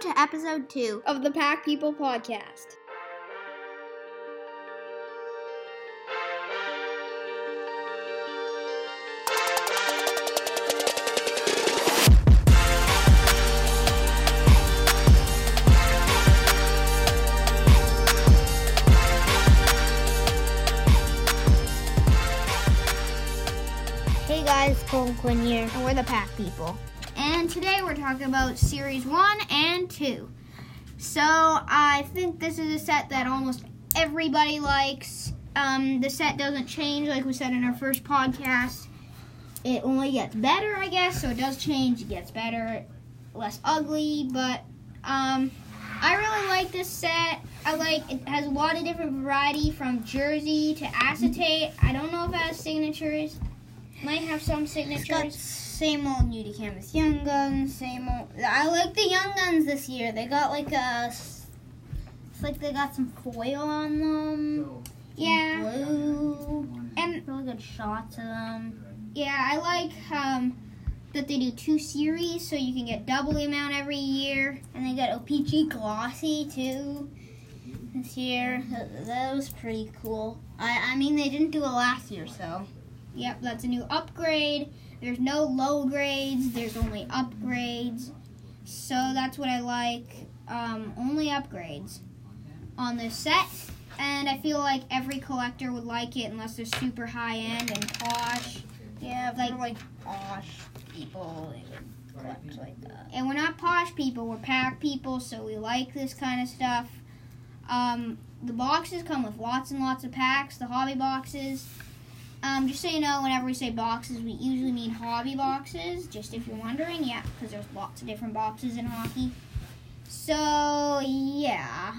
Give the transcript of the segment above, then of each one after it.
to episode two of the Pack People podcast. Hey guys, Cole Quinn here. And we're the Pack People. And today we're talking about Series 1 and 2. So I think this is a set that almost everybody likes. Um, the set doesn't change, like we said in our first podcast. It only gets better, I guess. So it does change. It gets better, less ugly. But um, I really like this set. I like it has a lot of different variety from jersey to acetate. I don't know if it has signatures. Might have some It's got signatures. same old Nudie Canvas Young Guns, same old. I like the Young Guns this year. They got like a. It's like they got some foil on them. Yeah. Blue. And Really good shots of them. yeah, I like um, that they do two series, so you can get double the amount every year. And they got OPG Glossy too this year. That, that was pretty cool. I, I mean, they didn't do it last year, so. Yep, that's a new upgrade. There's no low grades. There's only upgrades. So that's what I like. Um, only upgrades on this set. And I feel like every collector would like it unless they're super high end and posh. Yeah, Like- for like posh people, they would collect like that. And we're not posh people, we're pack people, so we like this kind of stuff. Um, the boxes come with lots and lots of packs, the hobby boxes. Um, just so you know, whenever we say boxes, we usually mean hobby boxes, just if you're wondering. Yeah, because there's lots of different boxes in hockey. So, yeah.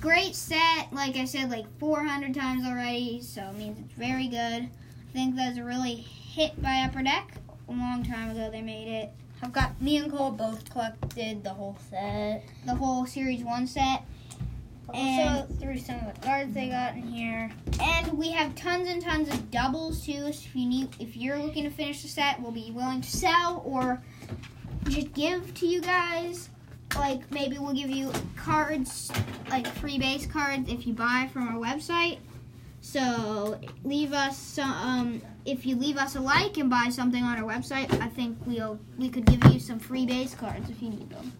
Great set, like I said, like 400 times already, so it means it's very good. I think that's a really hit by Upper Deck. A long time ago they made it. I've got me and Cole both collected the whole set. the whole series one set And- through some of the cards they got in here. and we have tons and tons of doubles too so if you need if you're looking to finish the set we'll be willing to sell or just give to you guys like maybe we'll give you cards like free base cards if you buy from our website so leave us some um if you leave us a like and buy something on our website i think we'll we could give you some free base cards if you need them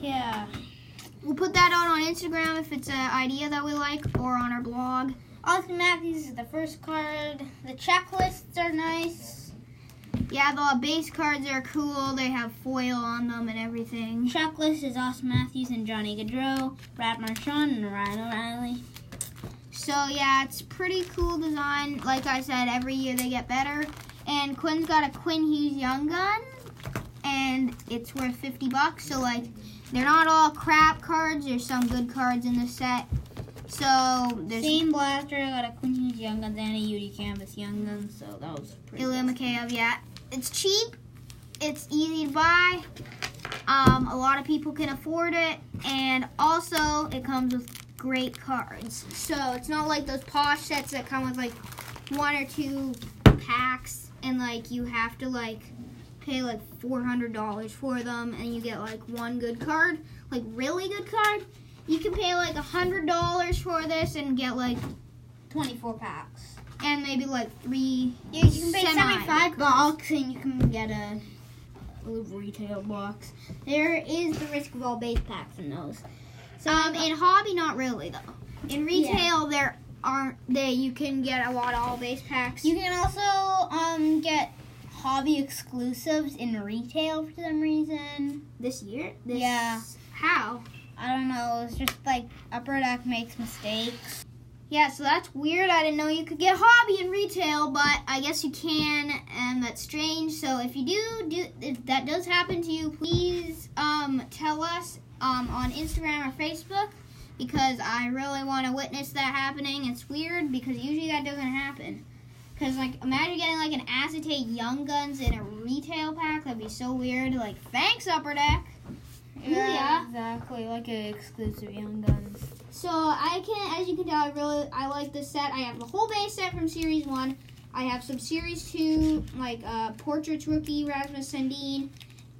Yeah. We'll put that out on Instagram if it's an idea that we like, or on our blog. Auston Matthews is the first card. The checklists are nice. Yeah, the base cards are cool. They have foil on them and everything. Checklist is Auston Matthews and Johnny Gaudreau, Brad Marchand, and Ryan O'Reilly. So yeah, it's pretty cool design. Like I said, every year they get better. And Quinn's got a Quinn Hughes Young Gun, and it's worth 50 bucks. So like, they're not all crap cards. There's some good cards in the set. So there's Same blaster. I got a Quinn Hughes Young Guns and a UD Canvas Young Guns, so that was pretty Ilya cool. Mikheyev, yeah. It's cheap. It's easy to buy. Um, a lot of people can afford it, and also it comes with great cards. So it's not like those posh sets that come with like one or two packs, and like you have to like pay like four hundred dollars for them, and you get like one good card, like really good card. You can pay like a hundred dollars for this and get like 24 packs. and maybe like three Yeah, you can pay Semi- 75 bucks and you can get a, a retail box. There is the risk of all base packs in those. So Um, in hobby, not really though. In retail, there aren't they. You can get a lot of all base packs. you can also um get hobby exclusives in retail for some reason. this year. This, Yeah. How? I don't know. It's just like Upper Deck makes mistakes. Yeah, so that's weird. I didn't know you could get hobby in retail, but I guess you can, and that's strange. So if you do do if that does happen to you, please um tell us um on Instagram or Facebook because I really want to witness that happening. It's weird because usually that doesn't happen. Cause like imagine getting like an acetate Young Guns in a retail pack. That'd be so weird. Like thanks Upper Deck. Yeah. exactly. Like an exclusive Young Guns. So I can, as you can tell, I really I like this set. I have the whole base set from Series One. I have some Series Two, like uh, Portraits rookie Rasmus Sandin,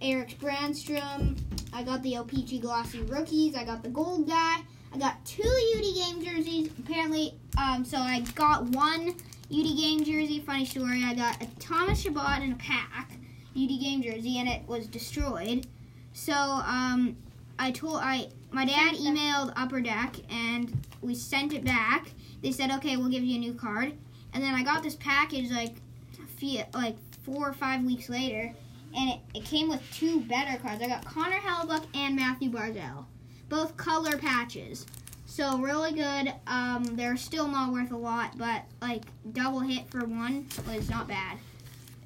Erik Brannstrom, I got the O-Pee-Chee Glossy rookies. I got the gold guy. I got two UD game jerseys. Apparently, um, so I got one UD game jersey. Funny story. I got a Thomas Chabot in a pack UD game jersey, and it was destroyed. So um, I told I my dad emailed Upper Deck, and we sent it back. They said, okay, we'll give you a new card. And then I got this package like, a few, like four or five weeks later, and it, it came with two better cards. I got Connor Hellebuyck and Mathew Barzal, both color patches. So really good. Um, they're still not worth a lot, but like double hit for one was not bad.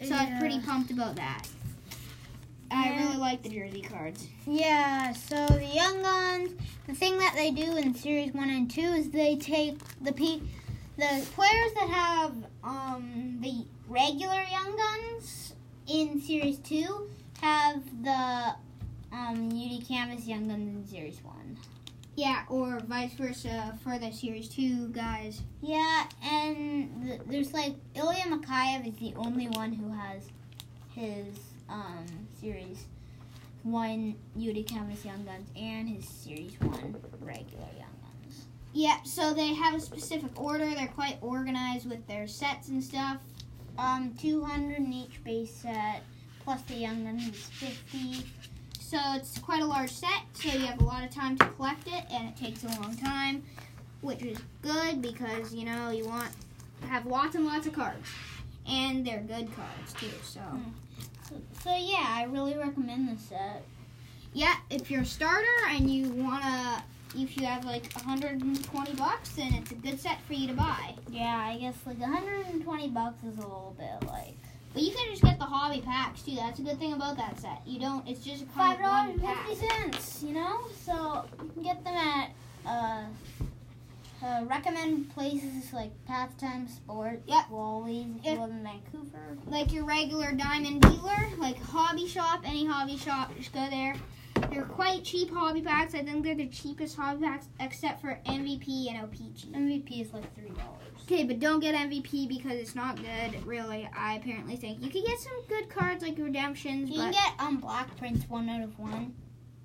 So I was pretty pumped about that. I Yeah. really like the jersey cards. Yeah, so the Young Guns, the thing that they do in Series 1 and 2 is they take the pe- the players that have um, the regular Young Guns in Series 2 have the um, UD Canvas Young Guns in Series 1. Yeah, or vice versa for the series two guys. Yeah, and th- there's like Ilya Mikheyev is the only one who has his um, Series 1 UD Canvas Young Guns and his Series 1 regular Young Guns. Yeah, so they have a specific order. They're quite organized with their sets and stuff. Um, 200 in each base set, plus the Young Guns is 50. So it's quite a large set, so you have a lot of time to collect it, and it takes a long time, which is good because you know you want to have lots and lots of cards, and they're good cards too. So So, so yeah, I really recommend this set. yeah, if you're a starter and you wanna, if you have like 120 bucks, then it's a good set for you to buy. Yeah, I guess like 120 bucks is a little bit like But you can just get the hobby packs too. That's a good thing about that set. You don't. It's just five dollars and fifty. You know, so you can get them at uh, uh recommend places like Pastime Sports, Yep. Wally's If- you live in Vancouver. like your regular diamond dealer, like hobby shop, any hobby shop, just go there. They're quite cheap hobby packs. I think they're the cheapest hobby packs except for MVP and OPG. MVP is like three dollars. Okay, but don't get MVP because it's not good. Really, I apparently think you can get some good cards like redemptions, You but can get um Black Prince one out of one.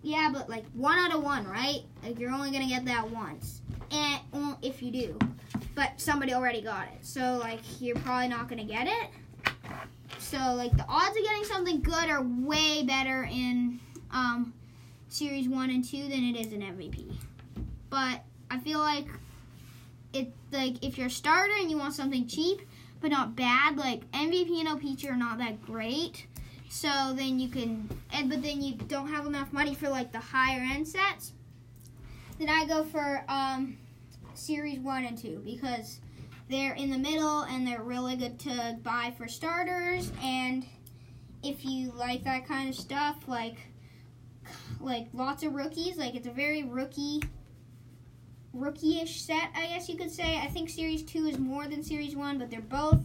yeah, but like one out of one, right? Like you're only gonna get that once, and well, if you do, but somebody already got it, so like you're probably not gonna get it. So like the odds of getting something good are way better in um, series one and two than it is an MVP. But I feel like it like if you're a starter and you want something cheap but not bad, like MVP and OPG are not that great. So then you can, and but then you don't have enough money for like the higher end sets. Then I go for um, series one and two because they're in the middle and they're really good to buy for starters. And if you like that kind of stuff, like like lots of rookies, like it's a very rookie rookie-ish set, I guess you could say. I think series two is more than series one, but they're both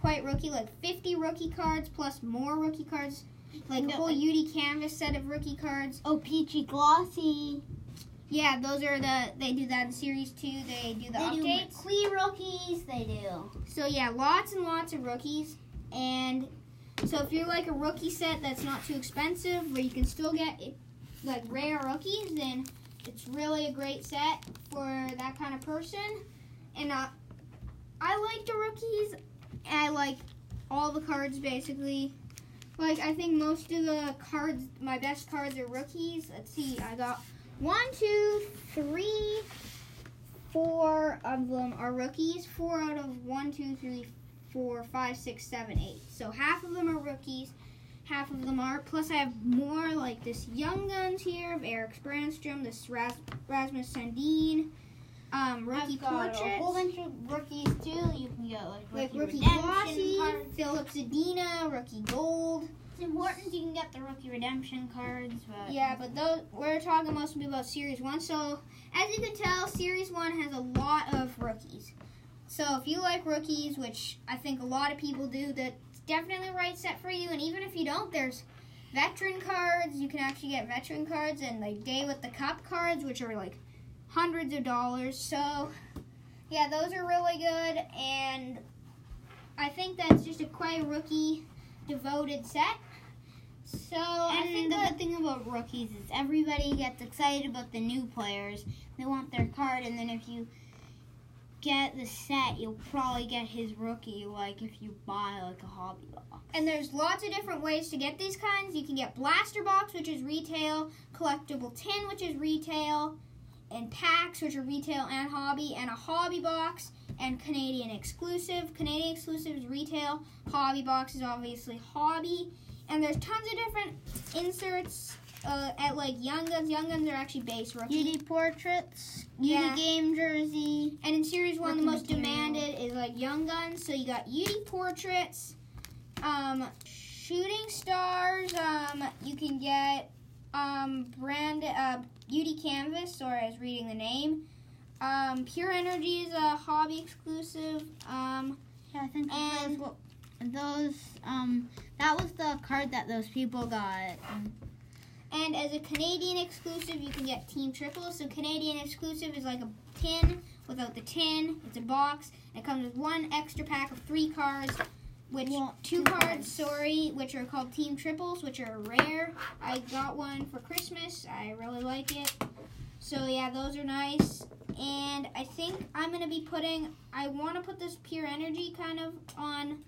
quite rookie, like 50 rookie cards plus more rookie cards, like a whole UD canvas set of rookie cards. Oh, Peachy Glossy. Yeah, those are the they do that in series two. They do the they updates. do McQueen rookies. They do. So yeah, lots and lots of rookies, and so if you're like a rookie set that's not too expensive, where you can still get like rare rookies, then it's really a great set for that kind of person. And uh, I like the rookies. I like all the cards basically. Like I think most of the cards, my best cards are rookies. Let's see, I got one, two, three, four of them are rookies. Four out of one, two, three, four, five, six, seven, eight. So half of them are rookies, half of them are. Plus, I have more like this Young Guns here of Erik Brannstrom, this Ras- Rasmus Sandin, um, rookie I've got portraits, a whole bunch of rookies too. You can get like like rookie, rookie redemption glossy. Filip Zadina, rookie gold. It's important you can get the rookie redemption cards, but Yeah, but those we're talking mostly about Series One. So as you can tell, Series One has a lot of rookies. So if you like rookies, which I think a lot of people do, that's definitely the right set for you. And even if you don't, there's veteran cards. You can actually get veteran cards and like Day with the Cup cards, which are like hundreds of dollars. So yeah, those are really good. And I think that's just a quite rookie devoted set. So I And think the the good thing about rookies is everybody gets excited about the new players. They want their card, and then if you get the set, you'll probably get his rookie. Like if you buy like a hobby box. And there's lots of different ways to get these kinds. You can get Blaster Box, which is retail, Collectible Tin, which is retail, and packs, which are retail and hobby, and a hobby box, and Canadian exclusive. Canadian exclusive is retail, hobby box is obviously hobby. And there's tons of different inserts uh, at like Young Guns. Young Guns are actually base rookie. UD portraits, Yeah. UD game jersey. And in Series 1, the most material. demanded is like Young Guns. So you got UD Portraits, um, Shooting Stars. Um, you can get um, brand uh, UD Canvas, or as reading the name. Um, Pure Energy is a hobby exclusive. Um, Yeah, I think And- those, those um that was the card that those people got. And as a Canadian exclusive, you can get Team Triple. So Canadian exclusive is like a tin without the tin. It's a box. It comes with one extra pack of three cards, which Well, two, two cards, cards. sorry, which are called Team Triples, which are rare. I got one for Christmas. I really like it. So yeah, those are nice. And I think I'm gonna be putting. I want to put this Pure Energy kind of on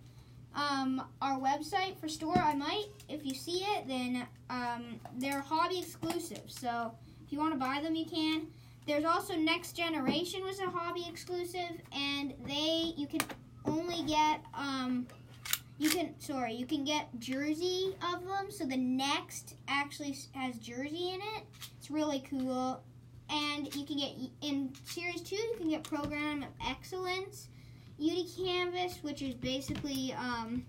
um, our website for store. I might. If you see it, then um, they're hobby exclusive. So if you want to buy them, you can. There's also Next Generation was a hobby exclusive, and they you can only get um, you can sorry you can get jersey of them. So the Next actually has jersey in it. It's really cool. And you can get in series two. You can get Program of Excellence, UD Canvas, which is basically um,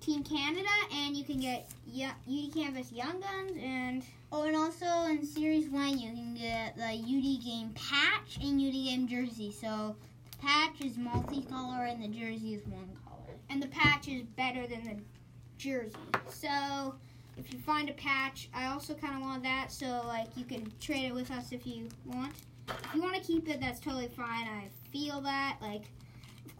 Team Canada, and you can get UD Canvas Young Guns and Oh, and also in Series 1, you can get the UD Game patch and UD Game jersey. So the patch is multicolor and the jersey is one color. and the patch is better than the jersey. So if you find a patch, I also kind of want that. So like you can trade it with us if you want. If you want to keep it, that's totally fine. I feel that. Like,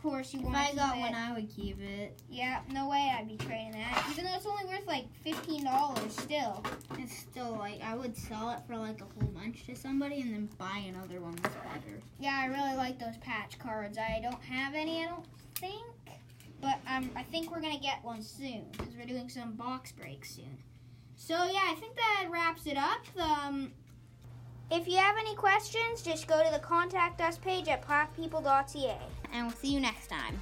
course you If want to I got it. one, I would keep it. Yeah, no way I'd be trading that. Even though it's only worth like fifteen dollars still. It's still like, I would sell it for like a whole bunch to somebody and then buy another one that's better. Yeah, I really like those patch cards. I don't have any, I don't think. But um, I think we're going to get one soon because we're doing some box breaks soon. So, yeah, I think that wraps it up. Um, if you have any questions, just go to the contact us page at packpeople.ca. And we'll see you next time.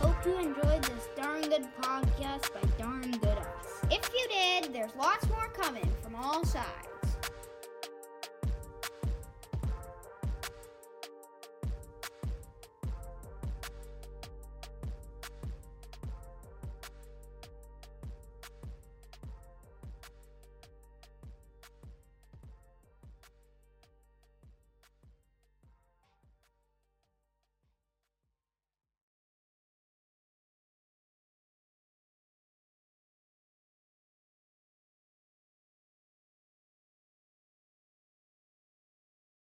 Hope you enjoyed this darn good podcast by Darn Good Us. If you did, there's lots more coming from all sides.